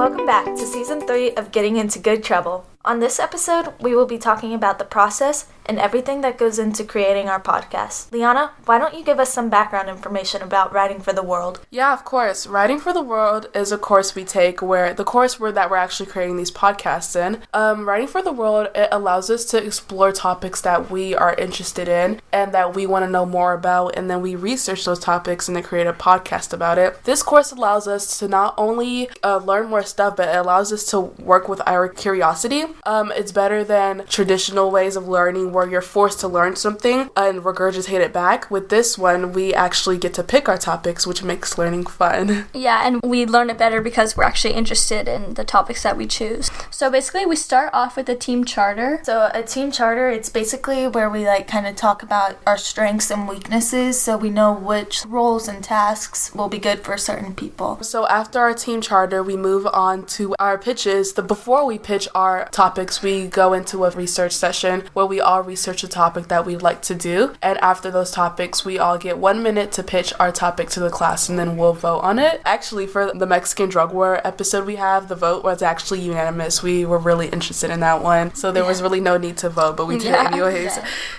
Welcome back to season three of Getting Into Good Trouble. On this episode, we will be talking about the process and everything that goes into creating our podcast. Liana, why don't you give us some background information about Writing for the World? Yeah, of course. Writing for the World is a course we take where the course where that we're actually creating these podcasts in. Um, Writing for the World it allows us to explore topics that we are interested in and that we want to know more about, and then we research those topics and then create a podcast about it. This course allows us to not only uh, learn more stuff, but it allows us to work with our curiosity. Um, it's better than traditional ways of learning where you're forced to learn something and regurgitate it back. With this one, we actually get to pick our topics, which makes learning fun. Yeah, and we learn it better because we're actually interested in the topics that we choose. So basically, we start off with a team charter. So, a team charter, it's basically where we like kind of talk about our strengths and weaknesses so we know which roles and tasks will be good for certain people. So after our team charter, we move on to our pitches. The before we pitch our topics, we go into a research session where we all research a topic that we'd like to do. And after those topics, we all get one minute to pitch our topic to the class and then we'll vote on it. Actually, for the Mexican drug war episode we have, the vote was actually unanimous. We were really interested in that one. So there was really no need to vote, but we did Yeah. anyways.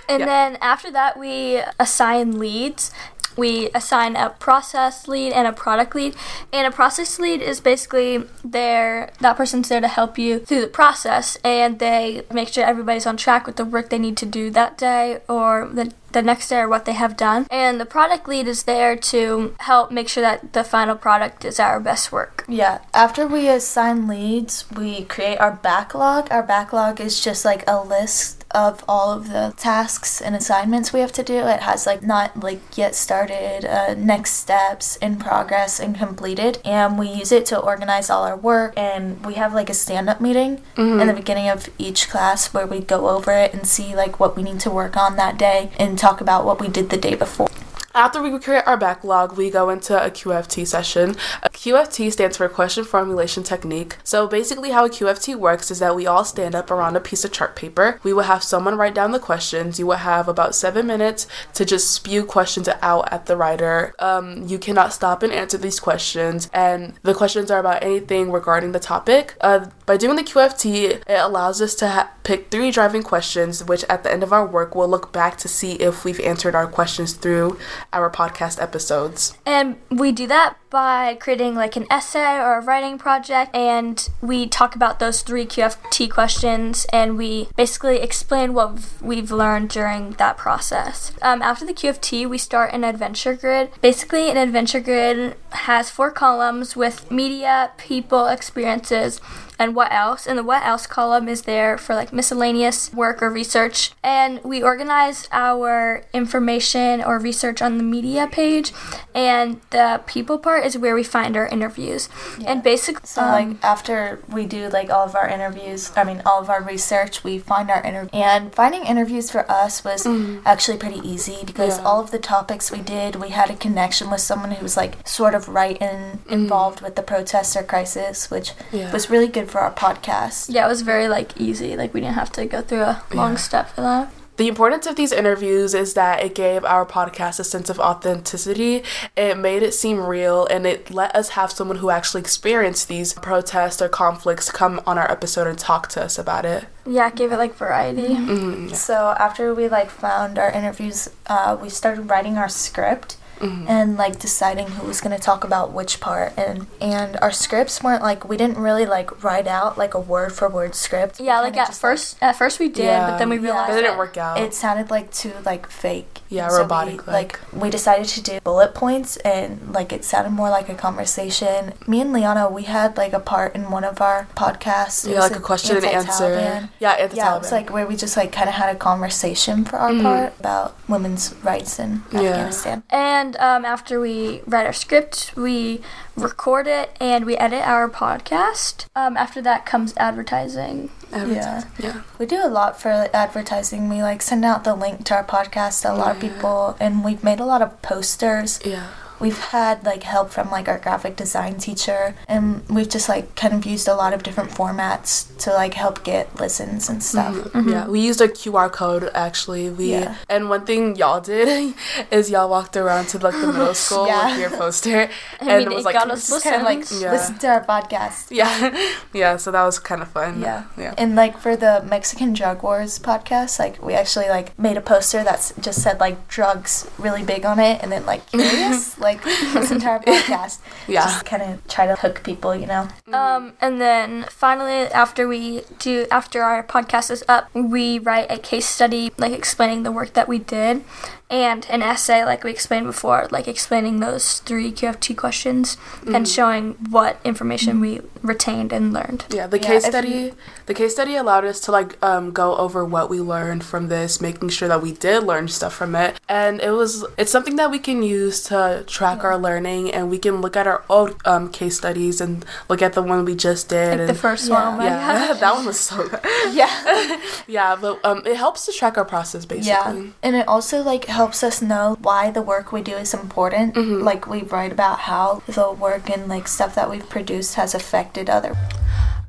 And Yeah. then after that, we assign leads. We assign a process lead and a product lead. And a process lead is basically there, that person's there to help you through the process and they make sure everybody's on track with the work they need to do that day or the the next day or what they have done. And the product lead is there to help make sure that the final product is our best work. Yeah, after we assign leads, we create our backlog. Our backlog is just like a list of all of the tasks and assignments we have to do. It has like not like yet started, uh, next steps, in progress, and completed. And we use it to organize all our work. And we have like a stand up meeting in the beginning of each class where we go over it and see like what we need to work on that day and talk about what we did the day before. After we create our backlog, we go into a QFT session. QFT stands for Question Formulation Technique. So basically, how a QFT works is that we all stand up around a piece of chart paper. We will have someone write down the questions. You will have about seven minutes to just spew questions out at the writer. Um, you cannot stop and answer these questions, and the questions are about anything regarding the topic. Uh, by doing the QFT, it allows us to ha- pick three driving questions, which at the end of our work, we'll look back to see if we've answered our questions through our podcast episodes. And we do that by creating like an essay or a writing project, and we talk about those three QFT questions and we basically explain what we've learned during that process. Um, after the QFT, we start an adventure grid. Basically, an adventure grid has four columns with media, people, experiences, and what else. And the what else column is there for like miscellaneous work or research. And we organize our information or research on the media page, and the people part is where we find our interviews. And basically, So like um, after we do like all of our interviews, I mean all of our research, we find our interview. And finding interviews for us was mm. actually pretty easy because Yeah. all of the topics we did, we had a connection with someone who was like sort of right in mm. involved with the protester crisis, which Yeah. was really good for our podcast. yeah, it was very like easy. Like we didn't have to go through a long Yeah. step for that. The importance of these interviews is that it gave our podcast a sense of authenticity. It made it seem real and it let us have someone who actually experienced these protests or conflicts come on our episode and talk to us about it. Yeah, it gave it like variety. So after we like found our interviews, uh, we started writing our script. Mm-hmm. And like deciding who was gonna talk about which part, and and our scripts weren't like we didn't really like write out like a word for word script. Yeah, like at just, first, at first we did, but then we Yeah. realized It didn't work out. it sounded like too like fake. Yeah, so robotic, like. like. we decided to do bullet points, and like it sounded more like a conversation. Me and Liana, we had like a part in one of our podcasts. Yeah, like a question and answer. Yeah, anti Yeah, it was like where we just like kind of had a conversation for our part about women's rights in Yeah. Afghanistan. And um, after we write our script, we record it and we edit our podcast. Um, after that comes advertising. Yeah. yeah. We do a lot for advertising. We like send out the link to our podcast to a lot of Yeah. people, and we've made a lot of posters. Yeah. We've had like help from like our graphic design teacher, and we've just like kind of used a lot of different formats to like help get listens and mm-hmm. stuff. Mm-hmm. Yeah, we used a QR code actually. We Yeah. and one thing y'all did is y'all walked around to like the middle school Yeah. with your poster and it was like got us Just kind of like. Yeah. listen to our podcast. yeah, yeah. So that was kind of fun. Yeah. yeah. And like for the Mexican Drug Wars podcast, like we actually like made a poster that's just said like drugs really big on it, and then like curious, like listen to our podcast. Yeah. Just kind of try to hook people, you know. Um, and then finally, after we do, after our podcast is up, we write a case study, like explaining the work that we did, and an essay, like we explained before, like explaining those three QFT questions and showing what information we retained and learned. Yeah, the Yeah, case if study you- the case study allowed us to like um, go over what we learned from this, making sure that we did learn stuff from it. And it was it's something that we can use to track our learning and we can look at our old um, case studies and look at the one we just did. Like the first Yeah. one, oh my yeah, that one was so good. Yeah. Yeah, but um, it helps to track our process basically. Yeah, and it also like helps us know why the work we do is important. Like we write about how the work and like stuff that we've produced has affected other.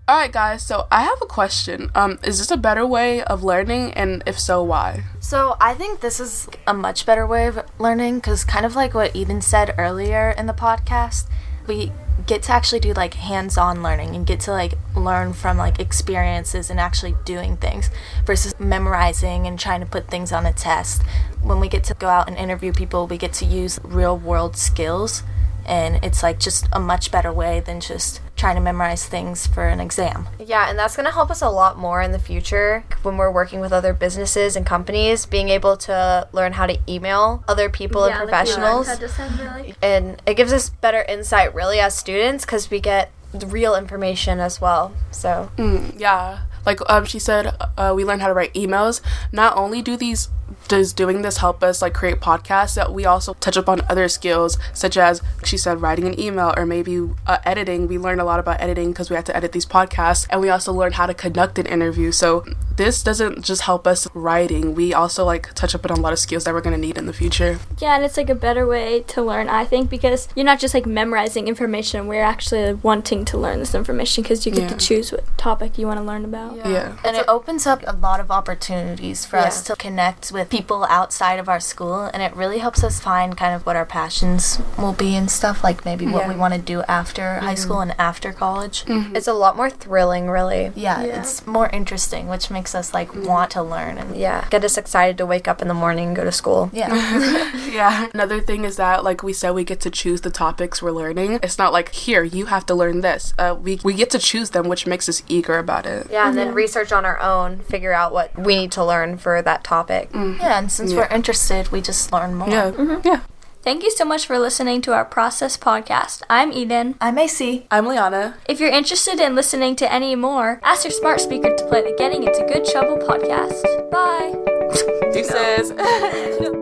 All right, guys. So I have a question. Um, is this a better way of learning, and if so, why? So I think this is a much better way of learning because kind of like what Eden said earlier in the podcast, we get to actually do like hands-on learning and get to like learn from like experiences and actually doing things versus memorizing and trying to put things on a test. When we get to go out and interview people, we get to use real world skills and it's like just a much better way than just trying to memorize things for an exam. Yeah, and that's going to help us a lot more in the future when we're working with other businesses and companies, being able to learn how to email other people and professionals. And it gives us better insight, really, as students, because we get the real information as well. So, Mm, yeah. Like um, she said, uh, we learn how to write emails. Not only do these does doing this help us like create podcasts, that we also touch upon other skills such as she said writing an email or maybe uh, editing. We learned a lot about editing because we had to edit these podcasts, and we also learned how to conduct an interview. So this doesn't just help us writing. We also like touch upon a lot of skills that we're gonna need in the future. Yeah, and it's like a better way to learn, I think, because you're not just like memorizing information. We're actually wanting to learn this information because you get Yeah. to choose what topic you want to learn about. Yeah. And it opens up a lot of opportunities for us to connect with people outside of our school, and it really helps us find kind of what our passions will be and stuff, like maybe what we want to do after high mm-hmm. school and after college. Mm-hmm. it's a lot more thrilling, really. Yeah, it's more interesting, which makes us like mm-hmm. want to learn and Yeah, get us excited to wake up in the morning and go to school. yeah. Yeah. Another thing is that, like we said, we get to choose the topics we're learning. It's not like here you have to learn this. Uh, we we get to choose them, which makes us eager about it. Yeah, and then research on our own, figure out what we need to learn for that topic. yeah, and since we're interested, we just learn more. Yeah. Mm-hmm. Yeah. Thank you so much for listening to our Process podcast. I'm Eden. I'm AC. I'm Liana. If you're interested in listening to any more, ask your smart speaker to play the Getting Into Good Trouble podcast. Bye. Deuces.